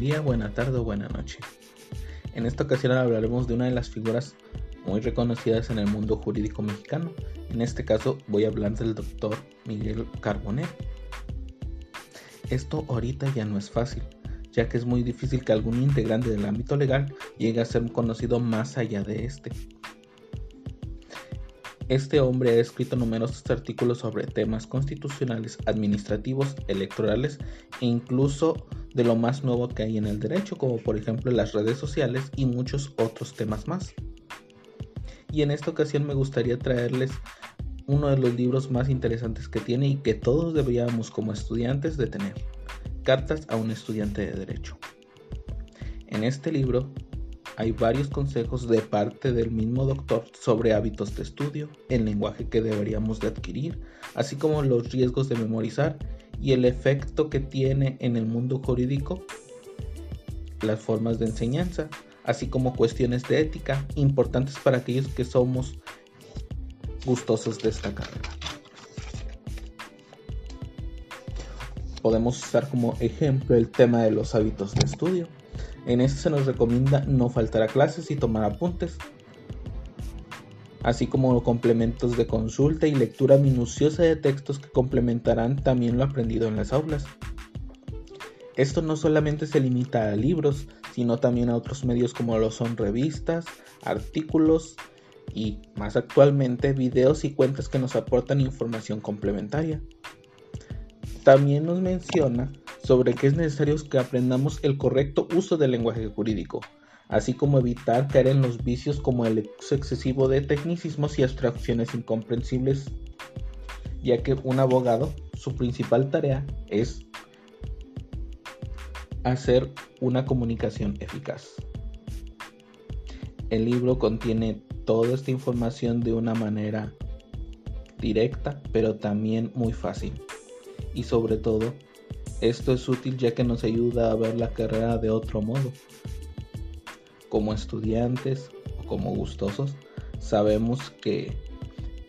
día, buena tarde o buena noche. En esta ocasión hablaremos de una de las figuras muy reconocidas en el mundo jurídico mexicano. En este caso voy a hablar del doctor Miguel Carbonet. Esto ahorita ya no es fácil, ya que es muy difícil que algún integrante del ámbito legal llegue a ser conocido más allá de este. Este hombre ha escrito numerosos artículos sobre temas constitucionales, administrativos, electorales e incluso de lo más nuevo que hay en el derecho, como por ejemplo las redes sociales y muchos otros temas más. Y en esta ocasión me gustaría traerles uno de los libros más interesantes que tiene y que todos deberíamos como estudiantes de tener. Cartas a un estudiante de derecho. En este libro hay varios consejos de parte del mismo doctor sobre hábitos de estudio, el lenguaje que deberíamos de adquirir, así como los riesgos de memorizar y el efecto que tiene en el mundo jurídico las formas de enseñanza, así como cuestiones de ética importantes para aquellos que somos gustosos de esta carrera. Podemos usar como ejemplo el tema de los hábitos de estudio en este se nos recomienda no faltar a clases y tomar apuntes, así como complementos de consulta y lectura minuciosa de textos que complementarán también lo aprendido en las aulas. Esto no solamente se limita a libros, sino también a otros medios como lo son revistas, artículos y, más actualmente, videos y cuentas que nos aportan información complementaria. También nos menciona sobre que es necesario que aprendamos el correcto uso del lenguaje jurídico, así como evitar caer en los vicios como el uso excesivo de tecnicismos y abstracciones incomprensibles, ya que un abogado, su principal tarea es hacer una comunicación eficaz. El libro contiene toda esta información de una manera directa, pero también muy fácil. Y sobre todo, esto es útil ya que nos ayuda a ver la carrera de otro modo. Como estudiantes o como gustosos, sabemos que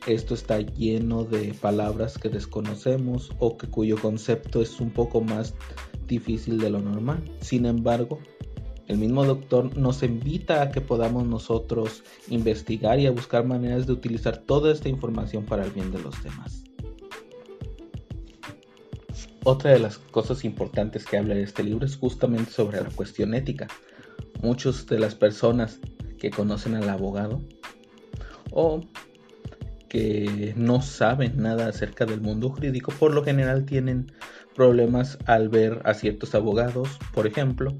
esto está lleno de palabras que desconocemos o que cuyo concepto es un poco más difícil de lo normal. Sin embargo, el mismo doctor nos invita a que podamos nosotros investigar y a buscar maneras de utilizar toda esta información para el bien de los demás. Otra de las cosas importantes que habla de este libro es justamente sobre la cuestión ética. Muchas de las personas que conocen al abogado o que no saben nada acerca del mundo jurídico, por lo general tienen problemas al ver a ciertos abogados, por ejemplo,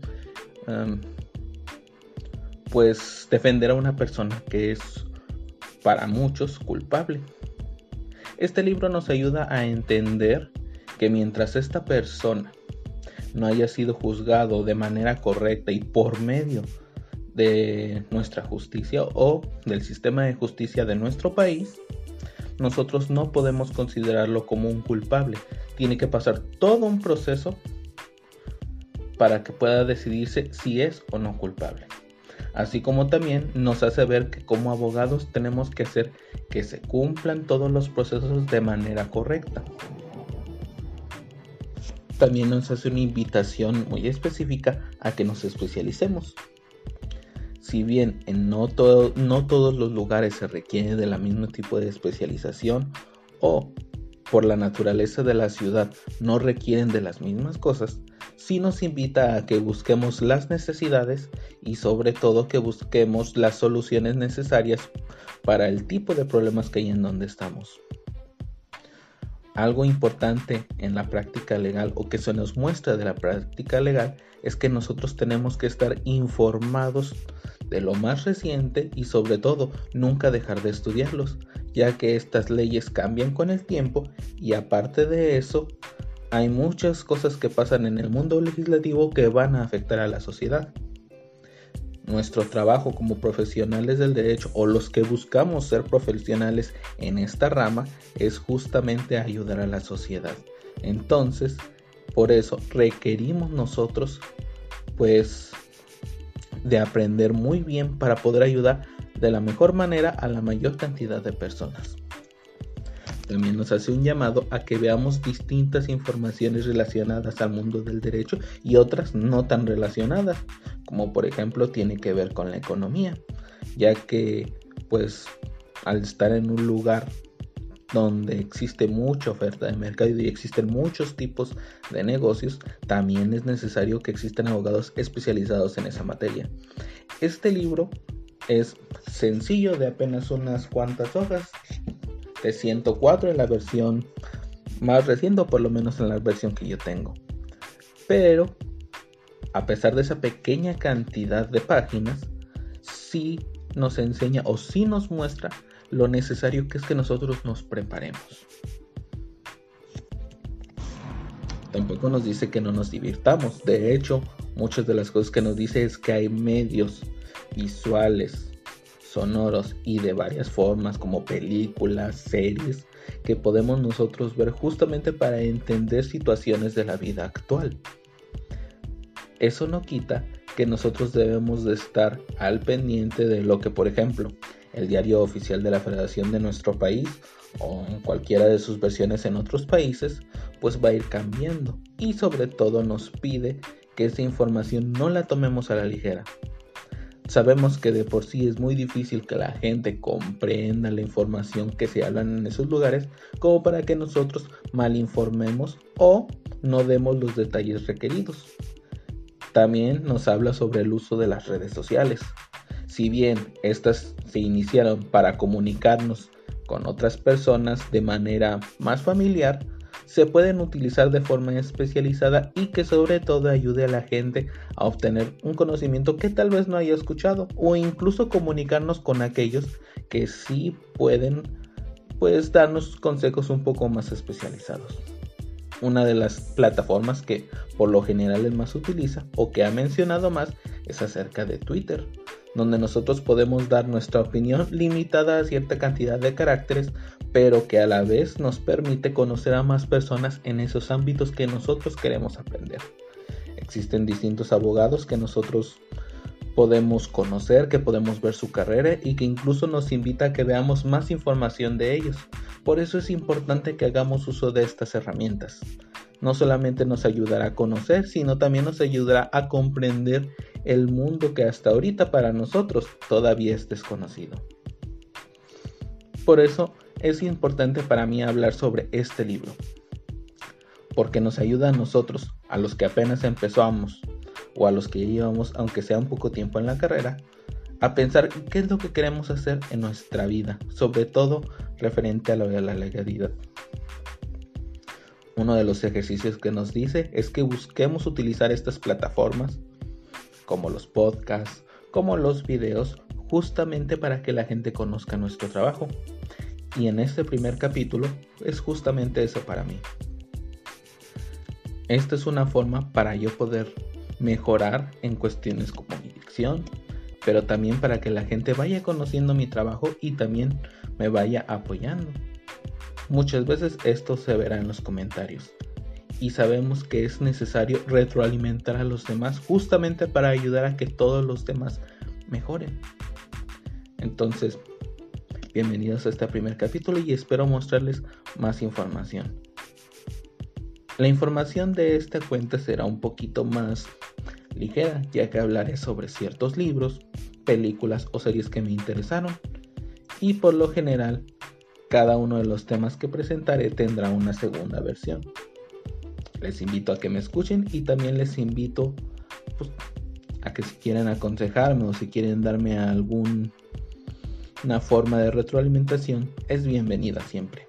pues defender a una persona que es para muchos culpable. Este libro nos ayuda a entender que mientras esta persona no haya sido juzgado de manera correcta y por medio de nuestra justicia o del sistema de justicia de nuestro país, nosotros no podemos considerarlo como un culpable. Tiene que pasar todo un proceso para que pueda decidirse si es o no culpable. Así como también nos hace ver que como abogados tenemos que hacer que se cumplan todos los procesos de manera correcta también nos hace una invitación muy específica a que nos especialicemos. Si bien en no, no todos los lugares se requiere de la mismo tipo de especialización o por la naturaleza de la ciudad no requieren de las mismas cosas, sí nos invita a que busquemos las necesidades y sobre todo que busquemos las soluciones necesarias para el tipo de problemas que hay en donde estamos. Algo importante en la práctica legal o que se nos muestra de la práctica legal es que nosotros tenemos que estar informados de lo más reciente y sobre todo nunca dejar de estudiarlos, ya que estas leyes cambian con el tiempo y aparte de eso hay muchas cosas que pasan en el mundo legislativo que van a afectar a la sociedad nuestro trabajo como profesionales del derecho o los que buscamos ser profesionales en esta rama es justamente ayudar a la sociedad. Entonces, por eso requerimos nosotros pues de aprender muy bien para poder ayudar de la mejor manera a la mayor cantidad de personas. También nos hace un llamado a que veamos distintas informaciones relacionadas al mundo del derecho y otras no tan relacionadas, como por ejemplo tiene que ver con la economía, ya que pues al estar en un lugar donde existe mucha oferta de mercado y existen muchos tipos de negocios, también es necesario que existan abogados especializados en esa materia. Este libro es sencillo de apenas unas cuantas hojas, de 104 en la versión más reciente, o por lo menos en la versión que yo tengo. Pero, a pesar de esa pequeña cantidad de páginas, sí nos enseña o sí nos muestra lo necesario que es que nosotros nos preparemos. Tampoco nos dice que no nos divirtamos. De hecho, muchas de las cosas que nos dice es que hay medios visuales, sonoros y de varias formas como películas, series, que podemos nosotros ver justamente para entender situaciones de la vida actual. Eso no quita que nosotros debemos de estar al pendiente de lo que, por ejemplo, el diario oficial de la Federación de nuestro país o en cualquiera de sus versiones en otros países, pues va a ir cambiando y sobre todo nos pide que esa información no la tomemos a la ligera. Sabemos que de por sí es muy difícil que la gente comprenda la información que se hablan en esos lugares como para que nosotros mal informemos o no demos los detalles requeridos. También nos habla sobre el uso de las redes sociales. Si bien estas se iniciaron para comunicarnos con otras personas de manera más familiar, se pueden utilizar de forma especializada y que sobre todo ayude a la gente a obtener un conocimiento que tal vez no haya escuchado o incluso comunicarnos con aquellos que sí pueden pues darnos consejos un poco más especializados. Una de las plataformas que por lo general es más utiliza o que ha mencionado más es acerca de Twitter donde nosotros podemos dar nuestra opinión limitada a cierta cantidad de caracteres, pero que a la vez nos permite conocer a más personas en esos ámbitos que nosotros queremos aprender. Existen distintos abogados que nosotros podemos conocer, que podemos ver su carrera y que incluso nos invita a que veamos más información de ellos. Por eso es importante que hagamos uso de estas herramientas. No solamente nos ayudará a conocer, sino también nos ayudará a comprender el mundo que hasta ahorita para nosotros todavía es desconocido. Por eso es importante para mí hablar sobre este libro, porque nos ayuda a nosotros, a los que apenas empezamos o a los que llevamos, aunque sea un poco tiempo en la carrera, a pensar qué es lo que queremos hacer en nuestra vida, sobre todo referente a lo de la legalidad. Uno de los ejercicios que nos dice es que busquemos utilizar estas plataformas como los podcasts, como los videos, justamente para que la gente conozca nuestro trabajo. Y en este primer capítulo es justamente eso para mí. Esta es una forma para yo poder mejorar en cuestiones como mi dicción, pero también para que la gente vaya conociendo mi trabajo y también me vaya apoyando. Muchas veces esto se verá en los comentarios y sabemos que es necesario retroalimentar a los demás justamente para ayudar a que todos los demás mejoren. Entonces, bienvenidos a este primer capítulo y espero mostrarles más información. La información de esta cuenta será un poquito más ligera, ya que hablaré sobre ciertos libros, películas o series que me interesaron. Y por lo general, cada uno de los temas que presentaré tendrá una segunda versión les invito a que me escuchen y también les invito pues, a que si quieren aconsejarme o si quieren darme alguna forma de retroalimentación, es bienvenida siempre.